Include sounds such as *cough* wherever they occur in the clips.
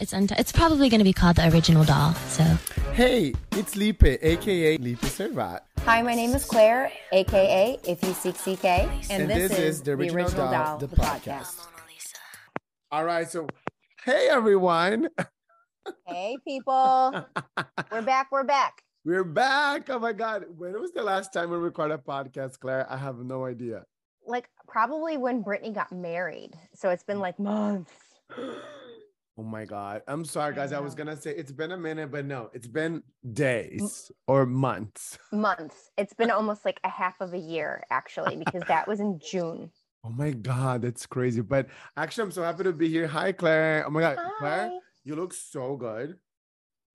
It's unti- it's probably going to be called the original doll. So Hey, it's Lipe, aka Lipe Servat. Hi, my name is Claire, aka If You Seek CK, and, And this, is the original, doll, the the, podcast. podcast. All right, so hey everyone. Hey, people, *laughs* we're back. We're back. We're back. Oh my god. When was the last time we recorded a podcast, Claire? I have no idea. Like probably when Britney got married, so it's been mm. like months. *gasps* *gasps* *gasps* Oh my god. I'm sorry, guys. I, was gonna say it's been a minute, but no, it's been days or months. *laughs* Months. It's been almost like a half of a year actually, because that was in June. *laughs* Oh my god, that's crazy. But actually, I'm so happy to be here. Hi, Claire. Oh my god, Claire, you look so good.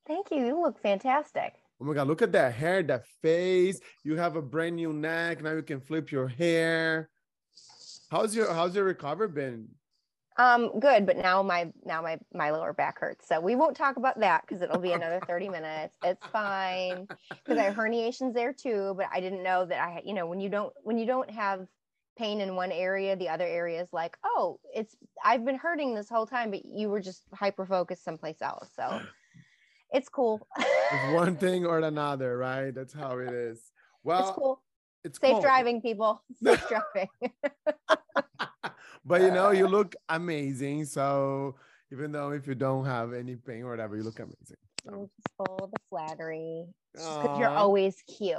Thank you. You look fantastic. Oh my god, look at that hair, that face. You have a brand new neck. Now you can flip your hair. How's your how's your recovery been? Um, good, but now my now my my lower back hurts. So we won't talk about that because it'll be another *laughs* 30 minutes. It's fine. Because I have herniations there too, but I didn't know that I you know, when you don't when you don't have pain in one area, the other area is like, oh, it's I've been hurting this whole time, but you were just hyper focused someplace else. So *sighs* it's cool. It's one *laughs* thing or another, right? That's how it is. Well, it's cool. it's Safe cool. driving, people. Safe *laughs* driving. But you know, you look amazing. So even though if you don't have any pain or whatever, you look amazing. Just full the flattery. Because you're always cute.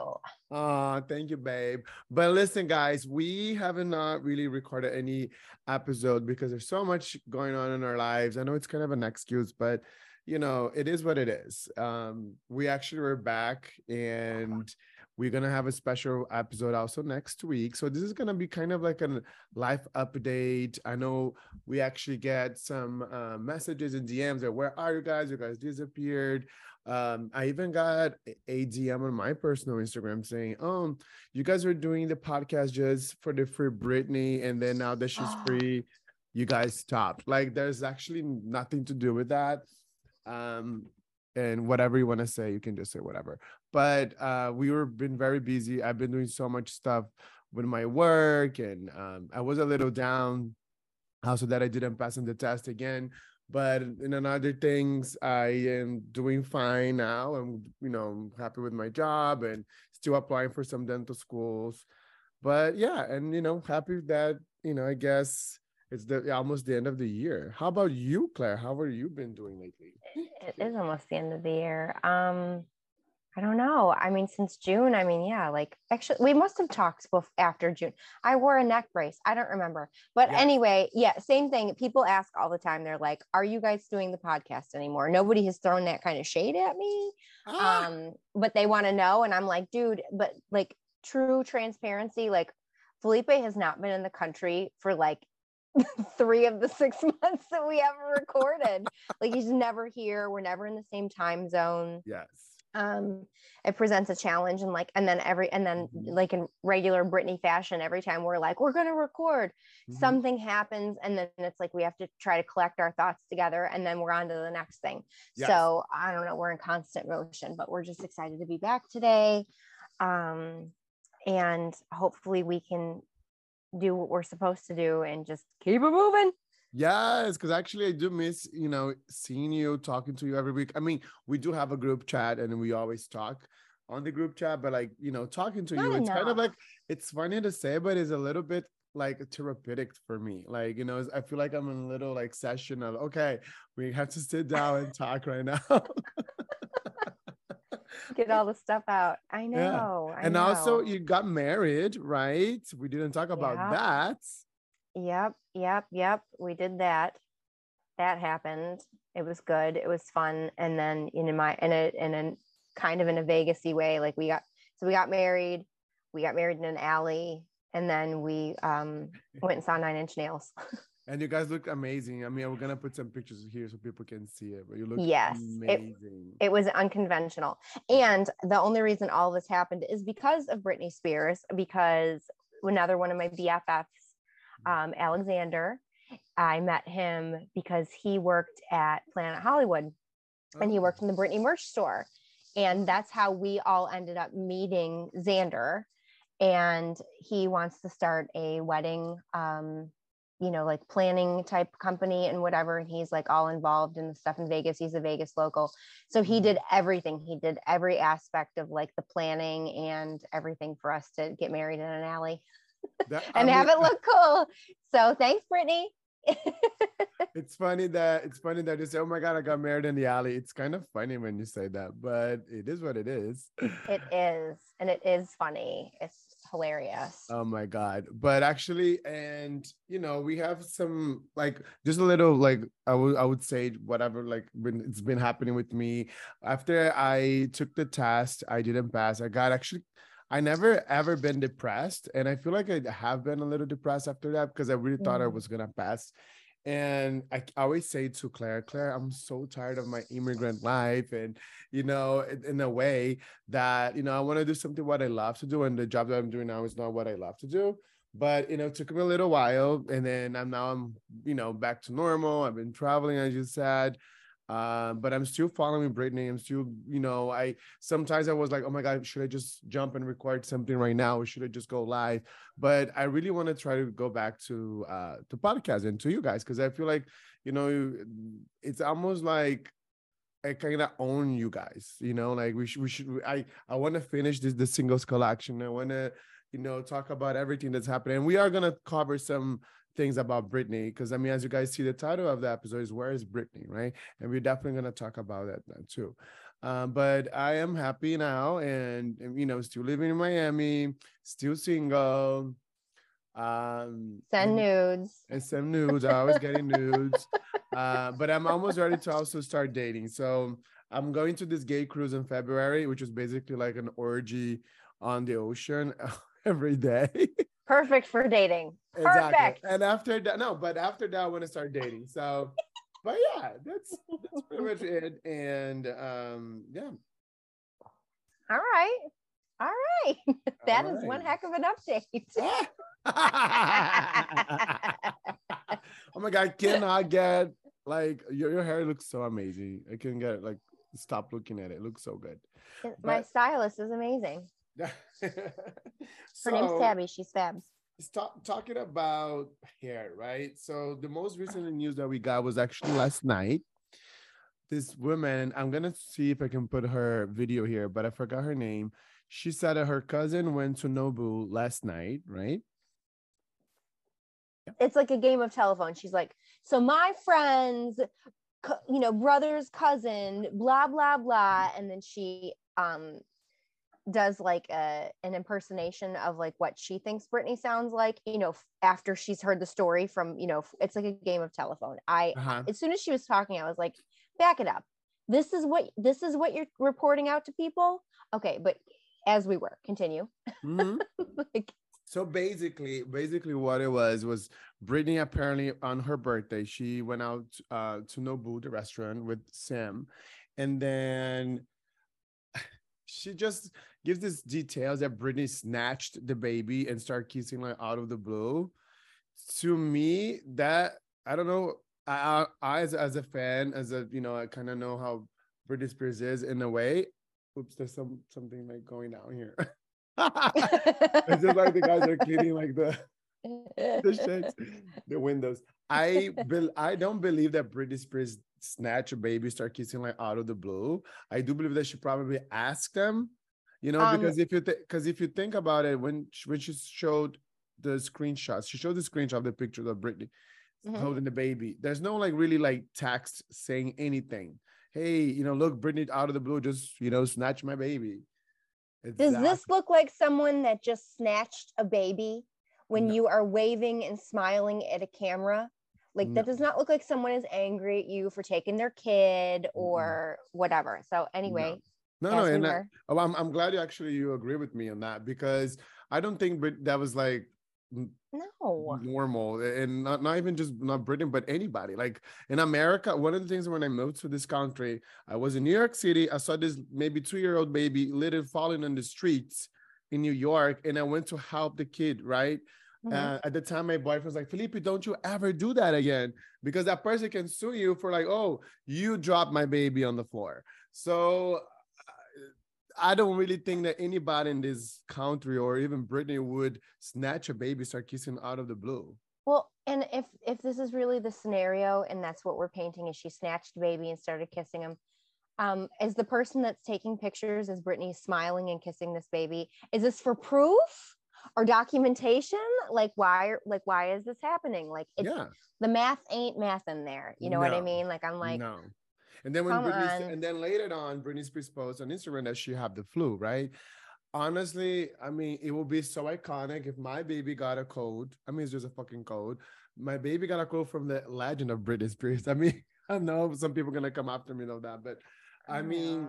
Oh, thank you, babe. But listen, guys, we haven't not really recorded any episode because there's so much going on in our lives. I know it's kind of an excuse, but you know, it is what it is. Um, we actually were back and we're gonna have a special episode also next week. So this is gonna be kind of like a life update. I know we actually get some uh, messages and DMs that where are you guys? You guys disappeared. Um, I even got a DM on my personal Instagram saying, "Oh, you guys were doing the podcast just for the free Britney, and then now that she's *gasps* free, you guys stopped." Like, there's actually nothing to do with that. Um, and whatever you want to say, you can just say whatever. But uh, we were been very busy. I've been doing so much stuff with my work, and um, I was a little down, also that I didn't pass in the test again but in another things i am doing fine now i'm you know happy with my job and still applying for some dental schools but yeah and you know happy that you know i guess it's the almost the end of the year how about you claire how have you been doing lately it is almost the end of the year. Um, I don't know. I mean, since June, I mean, yeah, like actually, we must have talked bef- after June. I wore a neck brace. I don't remember. But Yeah. anyway, yeah, same thing. People ask all the time. They're like, "Are you guys doing the podcast anymore?" Nobody has thrown that kind of shade at me. Ah, Um, but they want to know, and I'm like, dude, but like true transparency, like Felipe has not been in the country for like *laughs* three of the six *laughs* months that we ever recorded. like he's never here. We're never in the same time zone. yes Um, it presents a challenge and like, and then every, and then Mhm. like in regular Britney fashion, every time we're like, we're gonna record, Mhm. something happens, and then it's like we have to try to collect our thoughts together, and then we're on to the next thing. Yes. So I don't know, we're in constant motion, but we're just excited to be back today. Um, and hopefully we can do what we're supposed to do and just keep it moving. Yes, because actually I do miss, you know, seeing you, talking to you every week. I mean, we do have a group chat and we always talk on the group chat, but like, you know, talking to you, Not it's kind of like it's funny to say, but it's a little bit like therapeutic for me. Like, you know, I feel like I'm in a little like session of okay, we have to sit down and talk right now. *laughs* Get all the stuff out. I know. I and also know. you got married, right? We didn't talk about Yeah. that. Yep, yep, yep. We did that. That happened. It was good. It was fun. And then in my in a in a kind of in a Vegasy way, like we got so we got married. We got married in an alley, and then we um went and saw Nine Inch Nails. *laughs* And you guys look amazing. I mean, we're gonna put some pictures here so people can see it, but you look Yes, it- amazing. it was unconventional. And the only reason all this happened is because of Britney Spears, because another one of my BFFs, um, Alexander, I met him because he worked at Planet Hollywood and he Oh. worked in the Britney merch store. And that's how we all ended up meeting Xander. And he wants to start a wedding um, you know, like planning type company and whatever. And he's like all involved in the stuff in Vegas. He's a Vegas local. So he Mhm. did everything. He did every aspect of like the planning and everything for us to get married in an alley That- I *laughs* and have mean, it look cool. So thanks, Britney. *laughs* It's funny that it's funny that you say, "Oh my god, I got married in the alley." It's kind of funny when you say that, but it is what it is. it is. And it is funny. It's hilarious. Oh my god! But actually, and you know, we have some like just a little like I would I would say whatever like been it's been happening with me after I took the test. I didn't pass. I got actually. I never ever been depressed, and I feel like I have been a little depressed after that because I really thought I Mm. was gonna pass. And I always say to Claire, Claire, I'm so tired of my immigrant life, and you know, in, in a way that you know, I want to do something what I love to do, and the job that I'm doing now is not what I love to do. But you know, it took me a little while, and then I'm now I'm you know back to normal. I've been traveling, as you said, uh, but I'm still following Britney. I'm still, you know, I sometimes I was like, oh my god, should I just jump and record something right now, or should I just go live? But I really want to try to go back to uh to podcast and to you guys because I feel like you know it's almost like I kind of own you guys, you know, like we should, we should, I, I want to finish this, the singles collection. I want to, you know, talk about everything that's happening. And we are going to cover some things about Britney. Cause I mean, as you guys see, the title of the episode is Where is Britney? Right. And we're definitely going to talk about that, too. Um, but I am happy now and, you know, still living in Miami, still single. Um, Send nudes. and send nudes. I always getting nudes. Uh, but I'm almost ready to also start dating. So I'm going to this gay cruise in February, which is basically like an orgy on the ocean *laughs* every day. Perfect for dating. Perfect. And after that, no, but after that, I want to start dating. So, *laughs* but yeah, that's that's pretty much it. And um, yeah, All right. All right. *laughs* That is All one heck of an update. *laughs* oh my god, can I cannot get like your, your hair looks so amazing. I can get like stop looking at it. It looks so good. My But- stylist is amazing. Her *laughs* Her name's Tabby. She's Fabs. Stop talking about hair, right? So the most recent news that we got was actually last night. This woman, I'm gonna see if I can put her video here, but I forgot her name. She said that her cousin went to Nobu last night, right? It's like a game of telephone. She's like, so my friend's, you know, brother's cousin, blah blah blah, and then she um does like a an impersonation of like what she thinks Britney sounds like, you know, after she's heard the story from, you know, it's like a game of telephone. I Uh-huh. as soon as she was talking, I was like, back it up. This is what this is what you're reporting out to people. Okay, but as we were, continue. Mhm. *laughs* like, So basically, basically what it was was Britney apparently on her birthday, she went out uh, to Nobu, the restaurant with Sam. And then *sighs* she just gives this details that Britney snatched the baby and started kissing like out of the blue. To me, that I don't know. I, I as, as a fan, as a you know, I kind of know how Britney Spears is in a way. Oops, there's some something like going down here. *laughs* it's just like the guys are cleaning like the *laughs* the shades, the windows. I bel I don't believe that Britney Spears snatch a baby, start kissing like out of the blue. I do believe that she probably asked them, you know, Um, because if you because if you think about it, when she, when she showed the screenshots, she showed the screenshot of the pictures of Britney Mhm. holding the baby. There's no like really like text saying anything. Hey, you know, look, Britney out of the blue, just you know, snatch my baby. Does this look like someone that just snatched a baby when No. you are waving and smiling at a camera? Like that does not look like someone is angry at you for taking their kid or whatever. So anyway, No, no, we and I, oh, I'm I'm glad you actually you agree with me on that because I don't think Brit- that was like no. normal and not, not even just not Britain but anybody like in America one of the things when I moved to this country I was in New York City I saw this maybe two year old baby literally falling on the streets in New York and I went to help the kid right Mhm. uh, at the time, my boyfriend was like, Felipe, don't you ever do that again. Because that person can sue you for like, oh, you dropped my baby on the floor. So I don't really think that anybody in this country or even Britney would snatch a baby, start kissing out of the blue. Well, and if if this is really the scenario and that's what we're painting is she snatched the baby and started kissing him um is the person that's taking pictures is britney smiling and kissing this baby is this for proof or documentation like why like why is this happening like it's yeah. the math ain't math in there you know what i mean like i'm like no. And then when come Britney, on. and then later on, Britney Spears posted on Instagram that she had the flu, right? Honestly, I mean, it would be so iconic if my baby got a cold. I mean, it's just a fucking cold. My baby got a cold from the legend of Britney Spears. *laughs* I mean, I know some people gonna come after me of that, but I mean,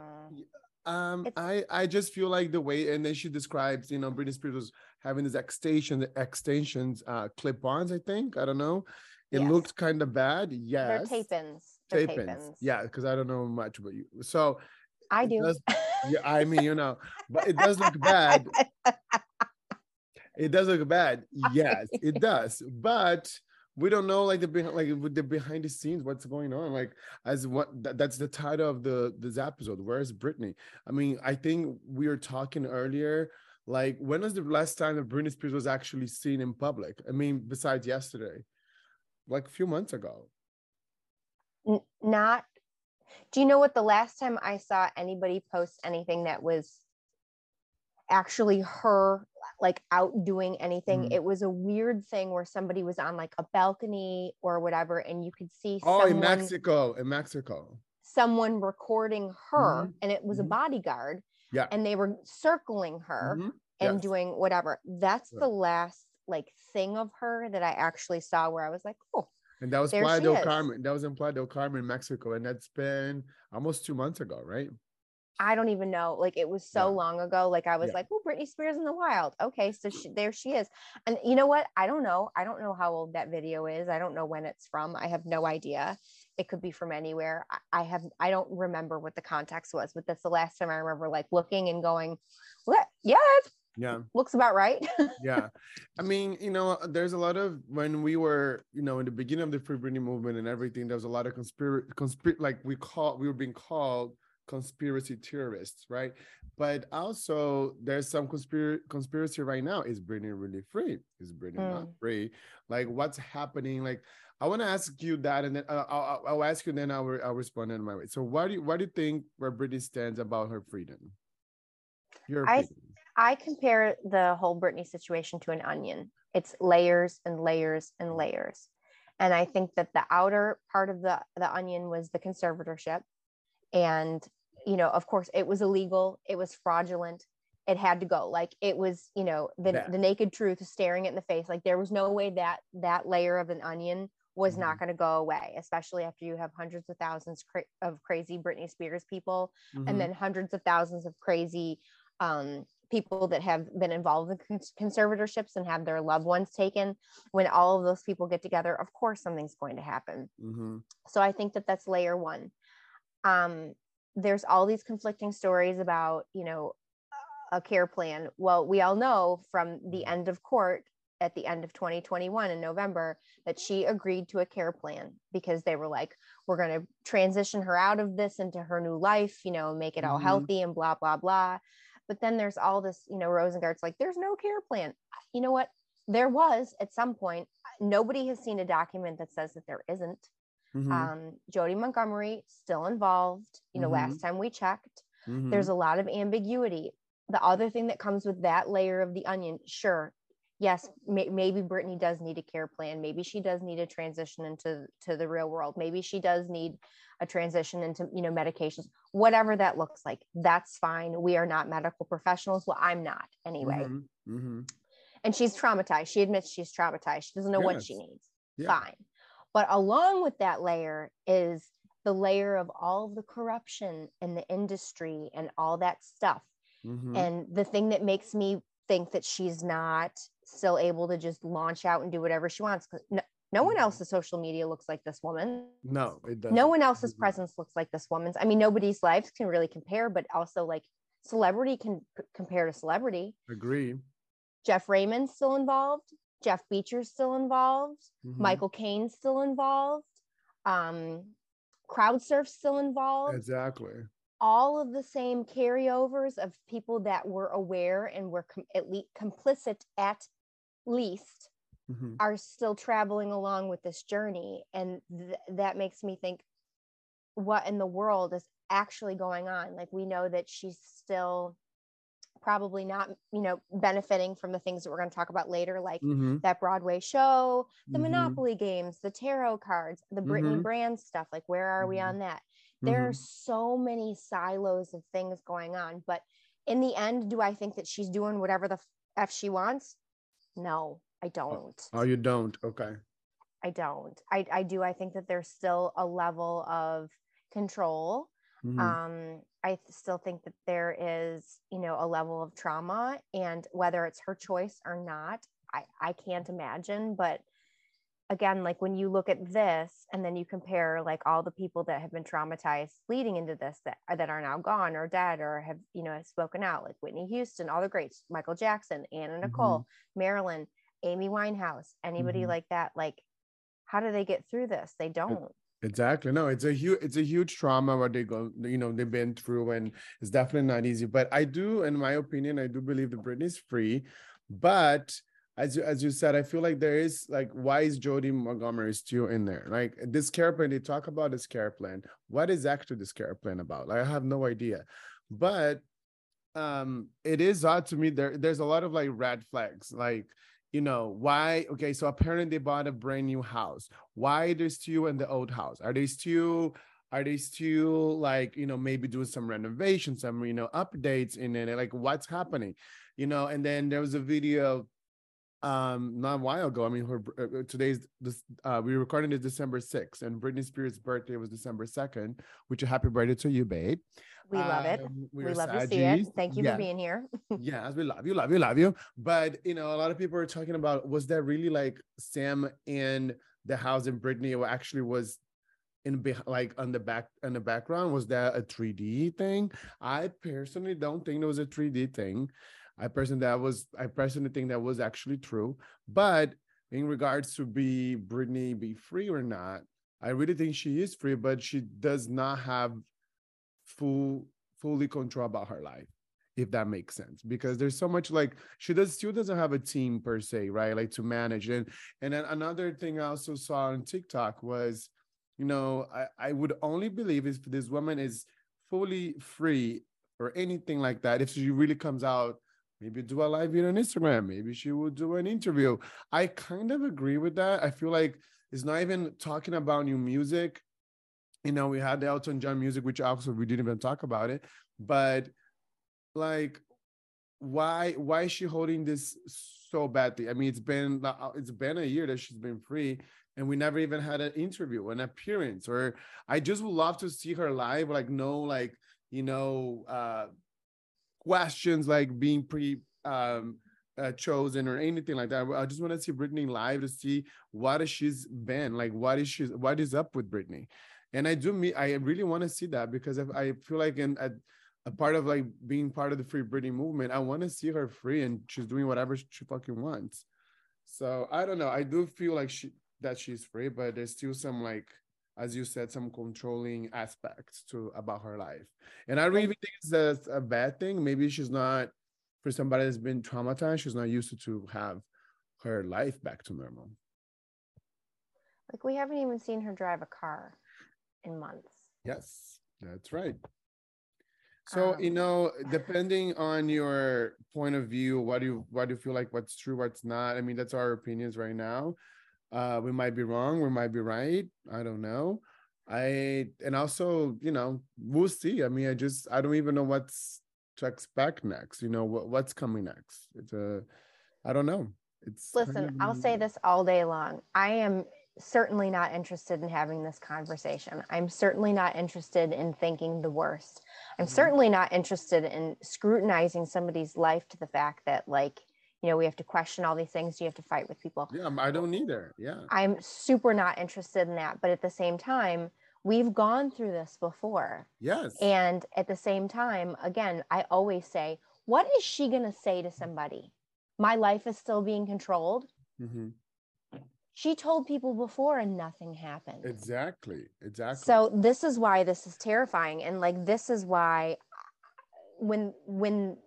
um, It's- I I just feel like the way, and then she describes, you know, Britney Spears was having this extension, extensions, uh, clip-ons. I think I don't know. It Yes. looked kind of bad. Yes, they're tape-ins tape-ins. Yeah, because I don't know much about you. So i do does- yeah, I mean, you know, but it does look bad. It does look bad. *laughs* Yes, it does. But we don't know like the behind like with the behind the scenes what's going on like as what that, that's the title of the this episode where's Britney I mean I think we were talking earlier like when was the last time that Britney Spears was actually seen in public I mean besides yesterday like a few months ago N- not do you know what the last time i saw anybody post anything that was actually her like out doing anything Mhm. it was a weird thing where somebody was on like a balcony or whatever and you could see oh someone, in Mexico in Mexico someone recording her Mhm. and it was Mhm. a bodyguard yeah and they were circling her Mhm. and Yes. doing whatever that's the last like thing of her that i actually saw where i was like oh and that was There Playa del is. Carmen that was in Playa del Carmen Mexico and that's been almost two months ago right I don't even know. Like it was so Yeah. long ago. Like I was Yeah. like, oh, Britney Spears in the wild. Okay, so she, there she is. And you know what? I don't know. I don't know how old that video is. I don't know when it's from. I have no idea. It could be from anywhere. I, have. I don't remember what the context was, but that's the last time I remember like looking and going, what? Yeah, it yeah looks about right. *laughs* yeah i mean you know there's a lot of when we were you know in the beginning of the free Britney movement and everything there was a lot of conspiracy conspir- like we call we were being called conspiracy theorists right but also there's some conspiracy conspiracy right now is Britney really free is Britney not Mm. free like what's happening like I want to ask you that, and then uh, I'll, I'll- ask you, then I'll, I'll respond in my way. So, why do you, why do you think where Britney stands about her freedom? Your opinion. I compare the whole Britney situation to an onion. It's layers and layers and layers. And I think that the outer part of the, the onion was the conservatorship. And, you know, of course, it was illegal, it was fraudulent, it had to go. Like it was, you know, the, Yeah. the naked truth staring it in the face. Like there was no way that that layer of an onion was Mm-hmm. not going to go away, especially after you have hundreds of thousands cra- of crazy Britney Spears people Mhm. and then hundreds of thousands of crazy um, people that have been involved in conservatorships and have their loved ones taken when all of those people get together of course something's going to happen. Mhm. so i think that that's layer one. Um, there's all these conflicting stories about you know a care plan. Well we all know from the end of court at the end of 2021 in november that she agreed to a care plan because they were like we're going to transition her out of this into her new life you know make it all Mhm. healthy and blah blah blah but then there's all this you know rosengart's like there's no care plan you know what there was at some point nobody has seen a document that says that there isn't Mhm. um, Jodi Montgomery still involved. You know, last time we checked, Mhm. there's a lot of ambiguity. The other thing that comes with that layer of the onion, sure, yes, may- maybe Britney does need a care plan. Maybe she does need a transition into to the real world. Maybe she does need a transition into you know medications. Whatever that looks like, that's fine. We are not medical professionals. Well, I'm not anyway. Mhm. Mhm. And she's traumatized. She admits she's traumatized. She doesn't know what she needs Yeah. fine. But along with that layer is the layer of all of the corruption in the industry and all that stuff. Mhm. And the thing that makes me think that she's not still able to just launch out and do whatever she wants, no, no one Mhm. else's social media looks like this woman. No, it doesn't. No one else's presence looks like this woman's. I mean, nobody's lives can really compare, but also like celebrity can c- compare to celebrity. Agree. Jeff Raymond's still involved. Jeff Beecher's still involved. Mhm. Michael Caine's still involved. Um, CrowdSurf's still involved. Exactly. All of the same carryovers of people that were aware and were com- at least complicit at least Mhm. are still traveling along with this journey and th- that makes me think what in the world is actually going on like we know that she's still probably not you know benefiting from the things that we're going to talk about later like Mhm. that broadway show the Mhm. monopoly games the tarot cards the Britney Mhm. brand stuff like where are we Mhm. on that there are Mhm. so many silos of things going on but in the end do i think that she's doing whatever the f she wants no i don't Oh, you don't. Okay. i don't i i do i think that there's still a level of control Mhm. um i still think that there is you know a level of trauma and whether it's her choice or not i i can't imagine but again like when you look at this and then you compare like all the people that have been traumatized leading into this that are, that are now gone or dead or have you know have spoken out like whitney houston all the greats michael jackson anna nicole marilyn amy winehouse anybody Mhm. like that like how do they get through this they don't Exactly. No, it's a huge, it's a huge trauma what they go, you know, they've been through, and it's definitely not easy. But I do, in my opinion, I do believe that Britney's free. But as you, as you said, I feel like there is like, why is Jodi Montgomery still in there? Like this care plan, they talk about this care plan. What is actually this care plan about? Like, I have no idea. But um, it is odd to me. There, there's a lot of like red flags, like you know why okay so apparently they bought a brand new house why they're still in the old house are they still are they still like you know maybe doing some renovations some you know updates in it like what's happening you know and then there was a video um not a while ago i mean her uh, today's this uh we were recording this december 6th and britney spears birthday was december 2nd which a happy birthday to you babe we love it Um, we are love to see it thank you Yeah for being here *laughs* yes, we love you, love you, love you. But you know, a lot of people are talking about was that really like Sam in the house in Britney or actually was in like on the back on the background? Was that a 3D thing? I personally don't think it was a 3D thing. I personally that was I personally think that was actually true. But in regards to be Britney be free or not, I really think she is free, but she does not have full fully control about her life if that makes sense. Because there's so much like she does still doesn't have a team per se right? Like to manage. And and then another thing i also saw on tiktok was you know i i would only believe if this woman is fully free or anything like that if she really comes out maybe do a live video on instagram. Maybe she will do an interview. I kind of agree with that. I feel like it's not even talking about new music. You know we had the elton john music which also we didn't even talk about it. But like why why is she holding this so badly? I mean it's been uh, it's been a year that she's been free and we never even had an interview an appearance or i just would love to see her live like no like you know uh questions like being pre um uh, chosen or anything like that i just want to see Britney live to see what she's been like what is she what is up with Britney? and i do me i really want to see that because if i feel like in at a part of like being part of the free Britney movement. I want to see her free and she's doing whatever she fucking wants. So I don't know. I do feel like she that she's free, but there's still some like, as you said, some controlling aspects to about her life. And I really think it's that's a bad thing. Maybe she's not for somebody that's been traumatized. She's not used to, to have her life back to normal. like we haven't even seen her drive a car in months Yes, that's right. So you Um, know, *sighs* depending on your point of view, what do you what do you feel like what's true, what's not? I mean, that's our opinions right now. Uh, we might be wrong, we might be right. I don't know. I and also, you know, we'll see. I mean, I just I don't even know what's to expect next. You know, what what's coming next. It's a I don't know. It's kind listen of- i'll say this all day long i am certainly not interested in having this conversation i'm certainly not interested in thinking the worst i'm Mhm. certainly not interested in scrutinizing somebody's life to the fact that like you know we have to question all these things you have to fight with people Yeah, I don't either. Yeah. i'm super not interested in that but at the same time we've gone through this before Yes. and at the same time, again, I always say, what is she going to say to somebody? My life is still being controlled. mm-hmm. She told people before and nothing happened. Exactly. Exactly. So this is why this is terrifying and like this is why when when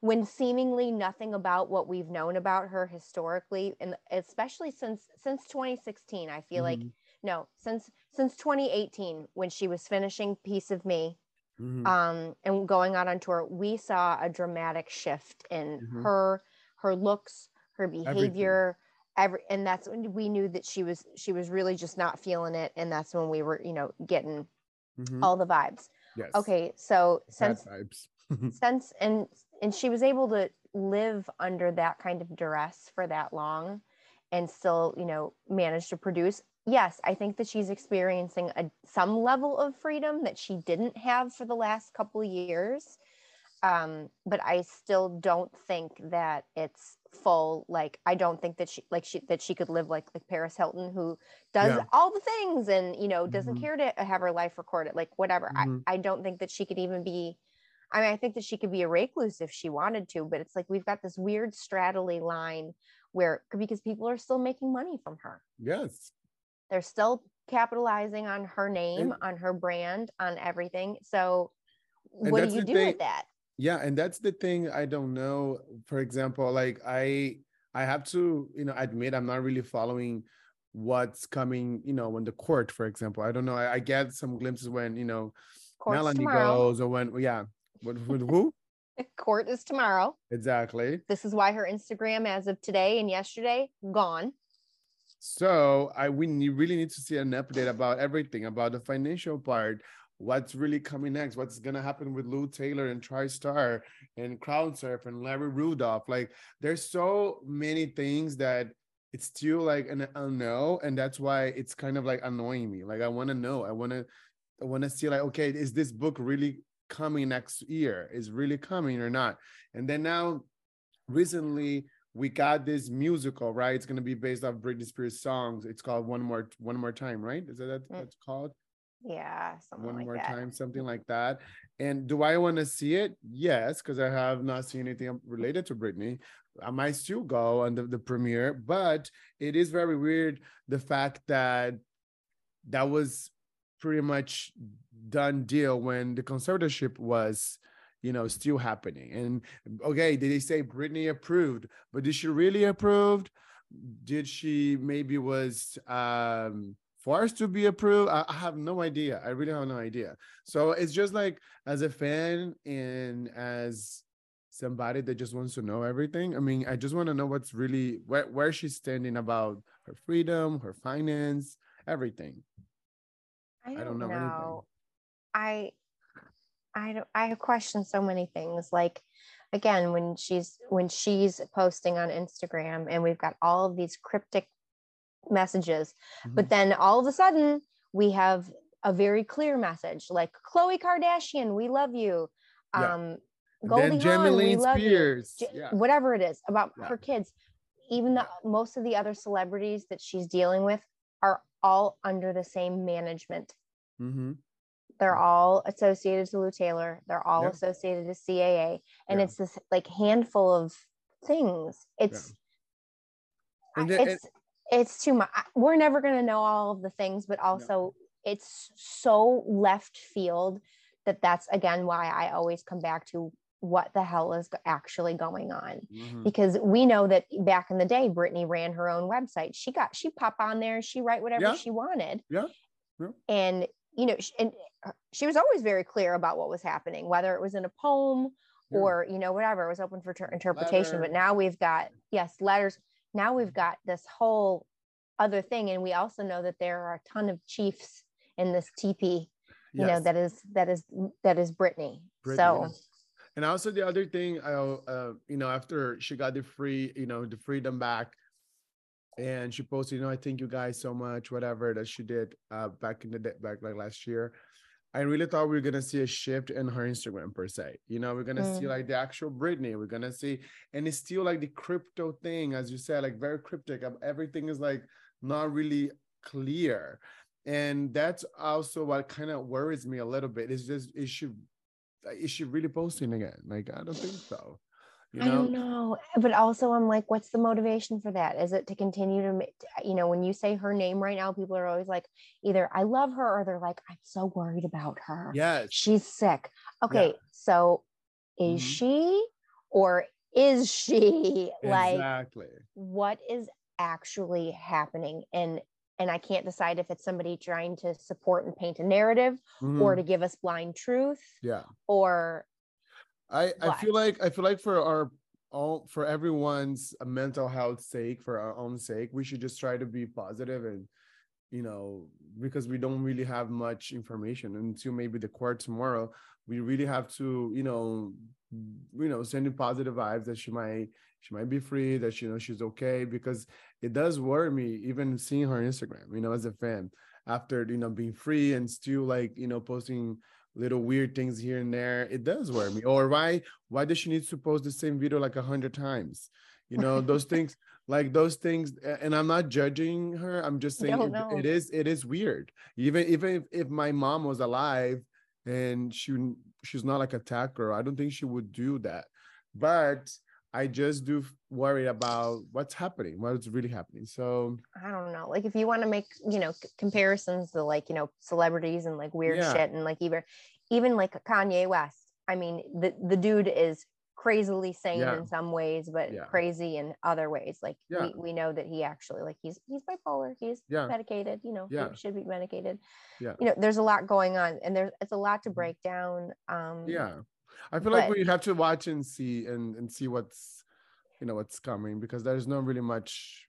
when seemingly nothing about what we've known about her historically and especially since since 2016 i feel like Mhm. no since since 2018 when she was finishing piece of me Mhm. um and going out on tour we saw a dramatic shift in Mhm. her her looks her behavior every and that's when we knew that she was she was really just not feeling it and that's when we were you know getting Mhm. all the vibes yes okay so Bad since vibes *laughs* since and and she was able to live under that kind of duress for that long and still you know manage to produce yes i think that she's experiencing a some level of freedom that she didn't have for the last couple of years um but i still don't think that it's full like i don't think that she like she that she could live like like paris hilton who does Yeah. all the things and you know doesn't Mhm. care to have her life recorded like whatever Mhm. i i don't think that she could even be I mean, I think that she could be a recluse if she wanted to, but it's like we've got this weird straddly line where because people are still making money from her. yes They're still capitalizing on her name, And- on her brand, on everything. So what do you do thing- with that? yeah and that's the thing i don't know for example like i i have to you know admit i'm not really following what's coming you know when the court for example i don't know i, I get some glimpses when you know melanie tomorrow. goes or when yeah with, with who? *laughs* Court is tomorrow. exactly. This is why her Instagram, as of today and yesterday, gone. so i we need, really need to see an update about everything about the financial part. What's really coming next? What's gonna happen with lou taylor and tristar and crowdsurf and larry rudolph? Like there's so many things that it's still like an unknown and that's why it's kind of like annoying me. Like i want to know. I want to i want to see like okay is this book really coming next year is really coming or not. And then now recently we got this musical right? It's going to be based off britney spears songs. It's called one more one more time right? Is that that Mm. that's called? Yeah, something one like more that. time something like that. And do i want to see it? Yes because i have not seen anything related to britney. I might still go on the, the premiere but it is very weird the fact that that was pretty much done deal when the conservatorship was you know still happening. And okay did they say britney approved? But did she really approved? Did she maybe was um forced to be approved? I, I have no idea. I really have no idea. So it's just like as a fan and as somebody that just wants to know everything i mean i just want to know what's really where, where she's standing about her freedom her finance everything I don't, don't know know. I I don't I question so many things. Like again, when she's when she's posting on Instagram and we've got all of these cryptic messages, but then all of a sudden we have a very clear message like Khloé Kardashian, we love you. Yeah. Um Goldie Hawn, we love you. Spears. J- yeah. whatever it is about Yeah. her kids even the most of the other celebrities that she's dealing with are all under the same management hmm they're all associated to Lou Taylor. They're all Yeah. associated to CAA, and Yeah. it's this like handful of things. It's And then- it's it's too much. We're never gonna know all of the things, but also it's so left field that that's again why I always come back to what the hell is actually going on Mhm. because we know that back in the day Britney ran her own website she got she pop on there she write whatever Yeah. she wanted Yeah. Yeah. and you know sh- and she was always very clear about what was happening whether it was in a poem Yeah. or you know whatever it was open for ter- interpretation but now we've got yes letters now we've got this whole other thing and we also know that there are a ton of chiefs in this TP you know that is that is that is Brittany, Britney, so yes. And also the other thing, I, uh, you know, after she got the free, you know, the freedom back, and she posted, you know, I thank you guys so much, whatever that she did uh, back in the day, back like last year. I really thought we were gonna see a shift in her Instagram per se. You know, we're gonna see Mm. like the actual Britney. We're gonna see, and it's still like the crypto thing, as you said, like very cryptic. Um, Everything is like not really clear, and that's also what kind of worries me a little bit. Is just is she is she really posting again? Like I don't think so. You I don't know, but also I'm like, what's the motivation for that? Is it to continue to, you know, when you say her name right now, people are always like, either I love her or they're like, I'm so worried about her. Yes. She's sick. Okay, so is Mhm. she, or is she *laughs* like exactly. what is actually happening and and i can't decide if it's somebody trying to support and paint a narrative Mhm. or to give us blind truth yeah. or I, I feel like I feel like for our all for everyone's mental health sake, for our own sake, we should just try to be positive and you know because we don't really have much information until maybe the court tomorrow. We really have to you know you know send you positive vibes that she might she might be free that she you know she's okay because it does worry me even seeing her Instagram you know as a fan after you know being free and still like you know posting little weird things here and there it does worry me. Or why why does she need to post the same video like a hundred times? You know *laughs* those things like those things and i'm not judging her i'm just saying it- it is it is weird. Even even if, if my mom was alive and she she's not like a girl i don't think she would do that. But i just do worry about what's happening what's really happening so I don't know. Like if you want to make, you know, comparisons to like, you know, celebrities and like weird Yeah. shit and like even even like Kanye West. I mean, the the dude is crazily sane Yeah. in some ways, but Yeah. crazy in other ways. Like Yeah. we, we know that he actually like he's he's bipolar. He's medicated, you know, he should be medicated. Yeah. You know, there's a lot going on and there's it's a lot to break down. Um yeah i feel like we have to watch and see and and see what's you know what's coming because there's not really much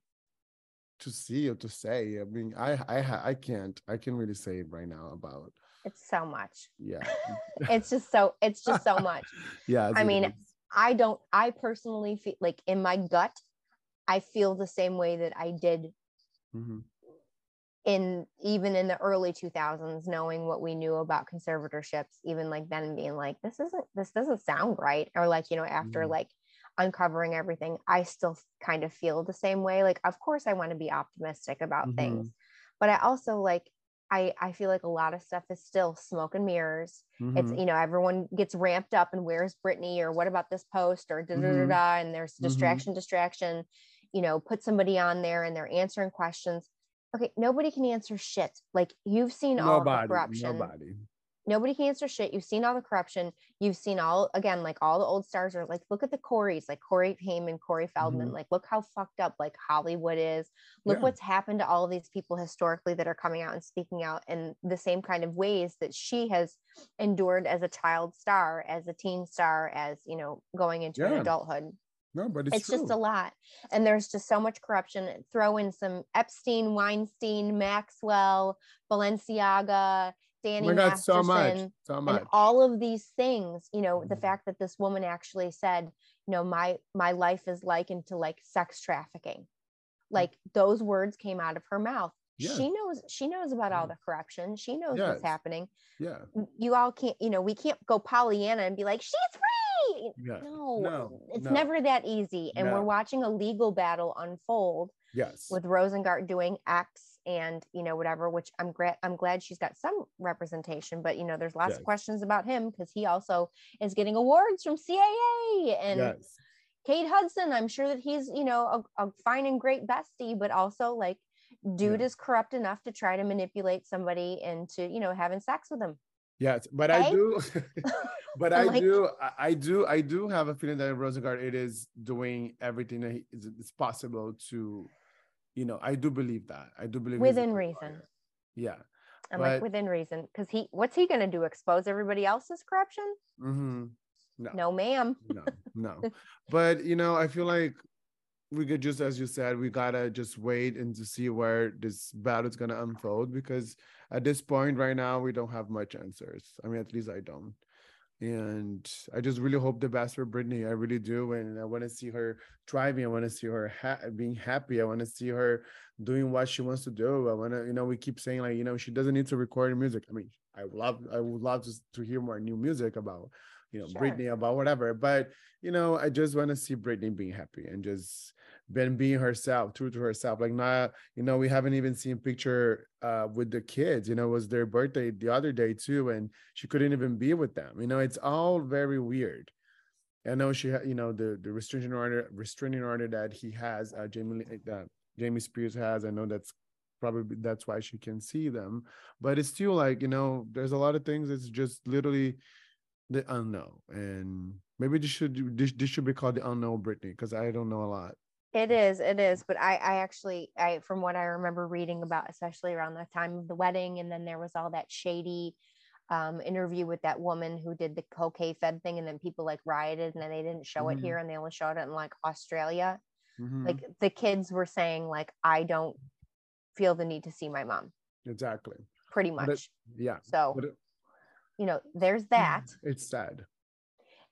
to see or to say i mean i i i can't i can really say it right now about it's so much. yeah *laughs* It's just so it's just so much. *laughs* yeah I mean, is. I don't, I personally feel like in my gut, I feel the same way that I did Mhm. In even in the early 2000s, knowing what we knew about conservatorships, even like then being like, this isn't, this doesn't sound right. Or like, you know, after Mhm. like uncovering everything, I still kind of feel the same way. Like, of course, I want to be optimistic about Mhm. things, but I also like, I, I feel like a lot of stuff is still smoke and mirrors it's Mhm. you know everyone gets ramped up and where's Britney or what about this post or da da da Mhm. da and there's Mhm. distraction distraction you know put somebody on there and they're answering questions okay nobody can answer shit. Like you've seen all the corruption. nobody. Nobody can answer shit. You've seen all the corruption. You've seen all again like all the old stars are like look at the Corys like Corey Haim Corey Feldman. Mhm. like look how fucked up like Hollywood is. Look Yeah. what's happened to all of these people historically that are coming out and speaking out in the same kind of ways that she has endured as a child star as a teen star as you know going into Yeah. adulthood no but it's, it's, just a lot and there's just so much corruption. Throw in some epstein weinstein maxwell balenciaga danny oh god so much so much. and all of these things you know the Mhm. fact that this woman actually said you know my my life is likened to like sex trafficking. Like those words came out of her mouth. Yeah. she knows she knows about all the corruption. She knows Yes. what's happening. Yeah. You all can't you know we can't go pollyanna and be like she's free yeah no, No, it's no. never that easy. And we're watching a legal battle unfold yes with Rosengart doing X and you know whatever. Which I'm glad I'm glad she's got some representation, but you know there's lots Yes. of questions about him because he also is getting awards from CAA and yes Kate Hudson. I'm sure that he's you know a, a fine and great bestie, but also like dude Yeah. is corrupt enough to try to manipulate somebody into you know having sex with him. Yes, but I do, *laughs* but *laughs* I like- do, I- do, I do have a feeling that Rosengart it is doing everything that is, possible to, you know, I do believe that. I do believe Within reason. Yeah. I'm But- like within reason because he what's he gonna do? Expose everybody else's corruption? Mm-hmm. No. No, ma'am. no, no. But you know, I feel like we could just, as you said, we gotta just wait and to see where this battle is gonna unfold because at this point right now we don't have much answers. I mean, at least I don't. And I just really hope the best for Britney. I really do, and I want to see her thriving. I want to see her ha- being happy. I want to see her doing what she wants to do. I want to, you know, we keep saying like, you know, she doesn't need to record music. I mean, I love, I would love to, to hear more new music about, you know, Sure. Britney about whatever. But you know, I just want to see Britney being happy and just been being herself, true to herself. Like not, you know, we haven't even seen picture uh with the kids. You know, was their birthday the other day too, and she couldn't even be with them. You know, it's all very weird. I know she, you know, the the restraining order, restraining order that he has, uh, Jamie, that Jamie Spears has. I know that's probably that's why she can see them, but it's still like you know, there's a lot of things. It's just literally the unknown, and maybe this should this, this should be called the unknown Britney because I don't know a lot. It is, it is. But I, I actually, I from what I remember reading about, especially around the time of the wedding, and then there was all that shady um, interview with that woman who did the cocaine fed thing, and then people like rioted, and then they didn't show Mhm. it here, and they only showed it in like Australia. Mhm. Like the kids were saying, like I don't feel the need to see my mom, exactly, pretty But it- much. yeah. So it- you know, there's that. it's sad.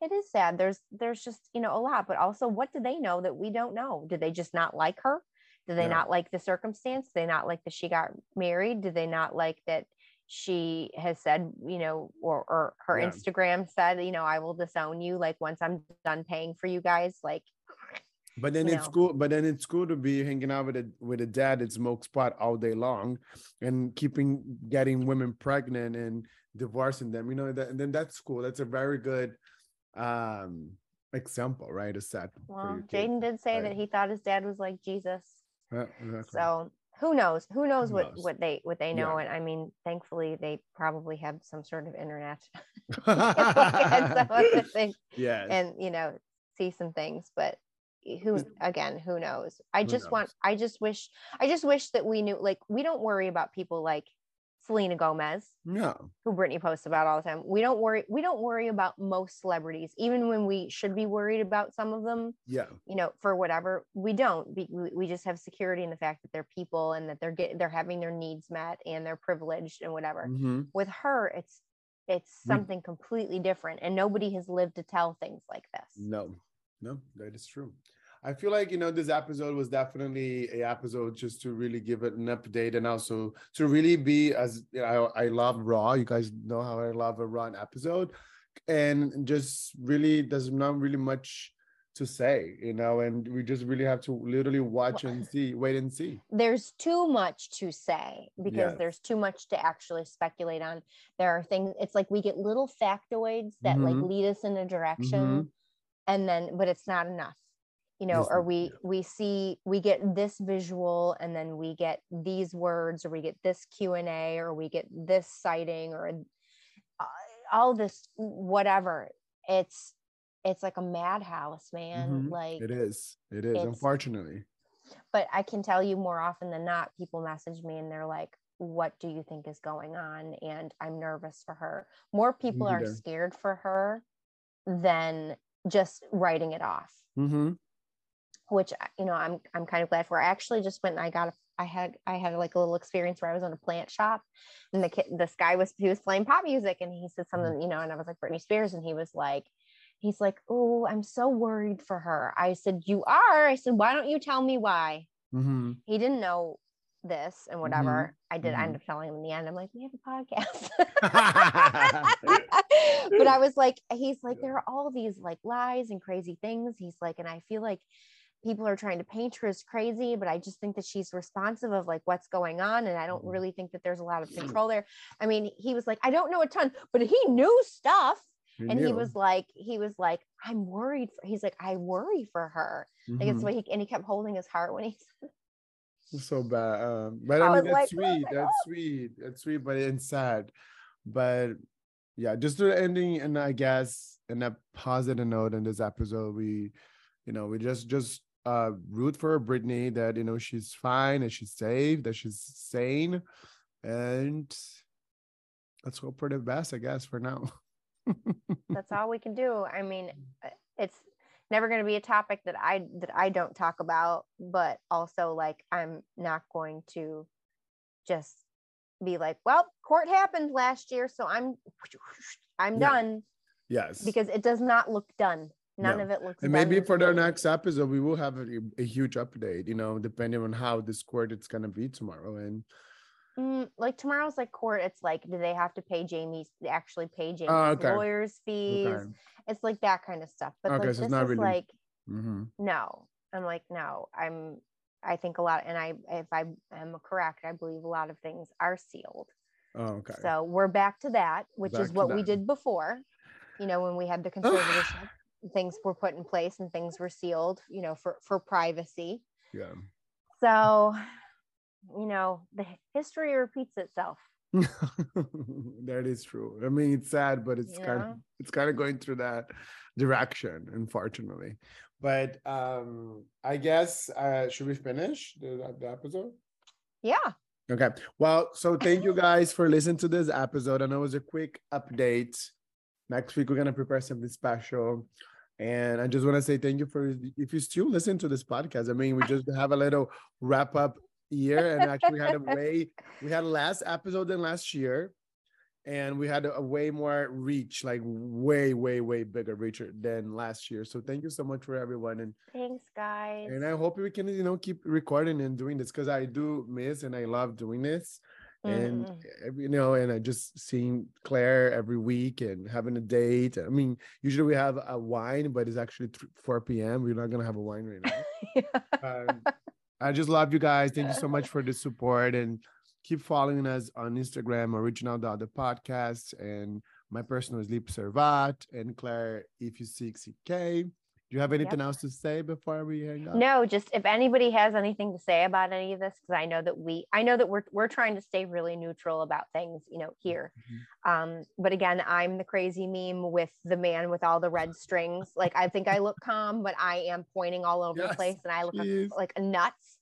It is sad there's there's just you know a lot but also what do they know that we don't know did they just not like her did they Yeah. not like the circumstance did they not like that she got married did they not like that she has said you know or or her Yeah. instagram said you know i will disown you like once i'm done paying for you guys like But then you it's know. cool. But then it's cool to be hanging out with a with a dad that smokes pot all day long, and keeping getting women pregnant and divorcing them. You know that, and then that's cool. That's a very good um example, right? A set. well jayden did say right. that he thought his dad was like jesus Yeah, exactly. so who knows who knows Who what knows? what they what they know Yeah. and i mean thankfully they probably have some sort of internet look at some of the things yes. and you know see some things but who again who knows i Who just want i just wish i just wish that we knew like we don't worry about people like selena gomez no. who britney posts about all the time we don't worry we don't worry about most celebrities even when we should be worried about some of them Yeah. you know for whatever we don't we, we just have security in the fact that they're people and that they're getting they're having their needs met and they're privileged and whatever Mhm. with her it's it's something completely different and nobody has lived to tell things like this No, no, that is true. I feel like you know this episode was definitely a episode just to really give it an update and also to really be as you know, I, I love raw. You guys know how I love a raw episode, and just really there's not really much to say, you know, and we just really have to literally watch and see, wait and see. there's too much to say because Yes. there's too much to actually speculate on there are things it's like we get little factoids that like Mhm. lead us in a direction Mhm. and then but it's not enough you know or we we see we get this visual and then we get these words or we get this q&a or we get this sighting or uh, all this whatever it's it's like a madhouse man Mhm. like It is, it is, unfortunately. but I can tell you more often than not, people message me and they're like, What do you think is going on? And I'm nervous for her. More people are scared for her than just writing it off, hmm which you know, I'm I'm kind of glad for. I actually just went and I got a I had I had like a little experience where I was in a plant shop and the kid this guy was he was playing pop music and he said something, you know, and I was like Britney Spears, and he was like, he's like, Oh, I'm so worried for her. I said, You are. I said, Why don't you tell me why? hmm he didn't know this and whatever. I did mhm. end up telling him in the end. I'm like, we have a podcast. *laughs* *laughs* but I was like, he's like, there are all these like lies and crazy things. He's like, and I feel like people are trying to paint her as crazy, but I just think that she's responsive of like what's going on. And I don't Mhm. really think that there's a lot of control there. I mean, he was like, I don't know a ton, but he knew stuff. and he was like, he was like, I'm worried for he's like, I worry for her. Like it's Mhm. what he and he kept holding his heart when he so bad. Um, but I I, mean, that's like, oh sweet. my that's sweet. That's sweet, but it's sad. But yeah, just the ending, and I guess in a positive note in this episode, we, you know, we just just uh root for Britney that you know she's fine and she's safe, that she's sane, and let's hope for the best, I guess, for now. *laughs* that's all we can do i mean uh, it's never going to be a topic that i that i don't talk about but also like i'm not going to just be like well court happened last year so i'm i'm Yeah. done yes, because it does not look done none No. of it looks and maybe for their next episode, we will have a, a huge update. You know, depending on how this court it's gonna be tomorrow, and Mm, like tomorrow's like court it's like do they have to pay jamie's actually pay jamie's Oh, okay. lawyers fees okay. it's like that kind of stuff but Okay, like so it's this is like hmm no i'm like no i'm i think a lot and i if i am correct i believe a lot of things are sealed Oh, okay. so we're back to that which Back is what we did before you know when we had the *sighs* conservatorship things were put in place and things were sealed you know for for privacy yeah. so you know the history repeats itself *laughs* that is true. I mean, it's sad, but it's you kind of it's kind of going through that direction, unfortunately. But um, I guess uh, should we finish the, the episode? Yeah. Okay. Well, so thank you guys for listening to this episode. I know it was a quick update. Next week we're gonna prepare something special. And I just want to say thank you for if you still listen to this podcast. I mean, we just have a little wrap up year, and actually had a way we had last episode than last year, and we had a, a way more reach, like way, way, way bigger reach than last year. So thank you so much for everyone, and Thanks, guys. and I hope we can you know keep recording and doing this because I do miss and I love doing this and Mhm. every- you know and i just seeing claire every week and having a date. I mean usually we have a wine but it's actually th- 4 p.m we're not gonna have a wine right now. *laughs* Um, i just love you guys. Thank you so much *laughs* for the support and keep following us on instagram original the podcast and my personal is leap servat and claire if you seek ck do you have anything else to say before we hang up no, just if anybody has anything to say about any of this, because I know that we, I know that we're we're trying to stay really neutral about things, you know, here. Mhm. Um, but again, I'm the crazy meme with the man with all the red strings. Like I think I look *laughs* calm, but I am pointing all over the place, and I look like nuts.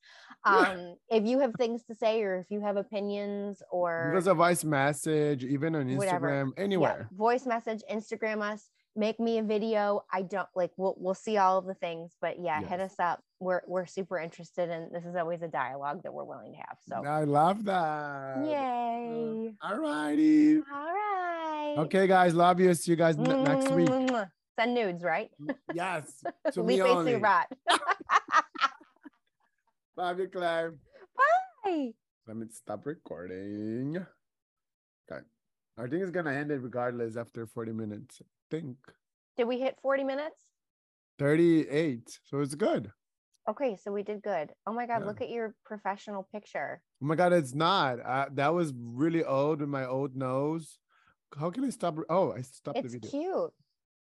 Um, if you have things to say, or if you have opinions, or Give us a voice message, even on Whatever. Instagram, yeah, anywhere. voice message, Instagram us, make me a video. I don't like we'll we'll see all of the things, but yeah, hit us up. We're we're super interested and this is always a dialogue that we're willing to have. So I love that. yay. All righty. All right. Okay, guys. Love you. See you guys ne- next week. Send nudes, right? yes. *laughs* To me Felipe only. Surat. *laughs* *laughs* Love you, Claire. Bye. Let me stop recording. I think it's gonna end it regardless after 40 minutes. I think Did we hit 40 minutes? 38. So it's good. Okay, so we did good. Oh my god, Yeah. look at your professional picture. Oh my god, it's not. Uh, that was really old with my old nose. How can I stop? Oh, I stopped the It's video. cute.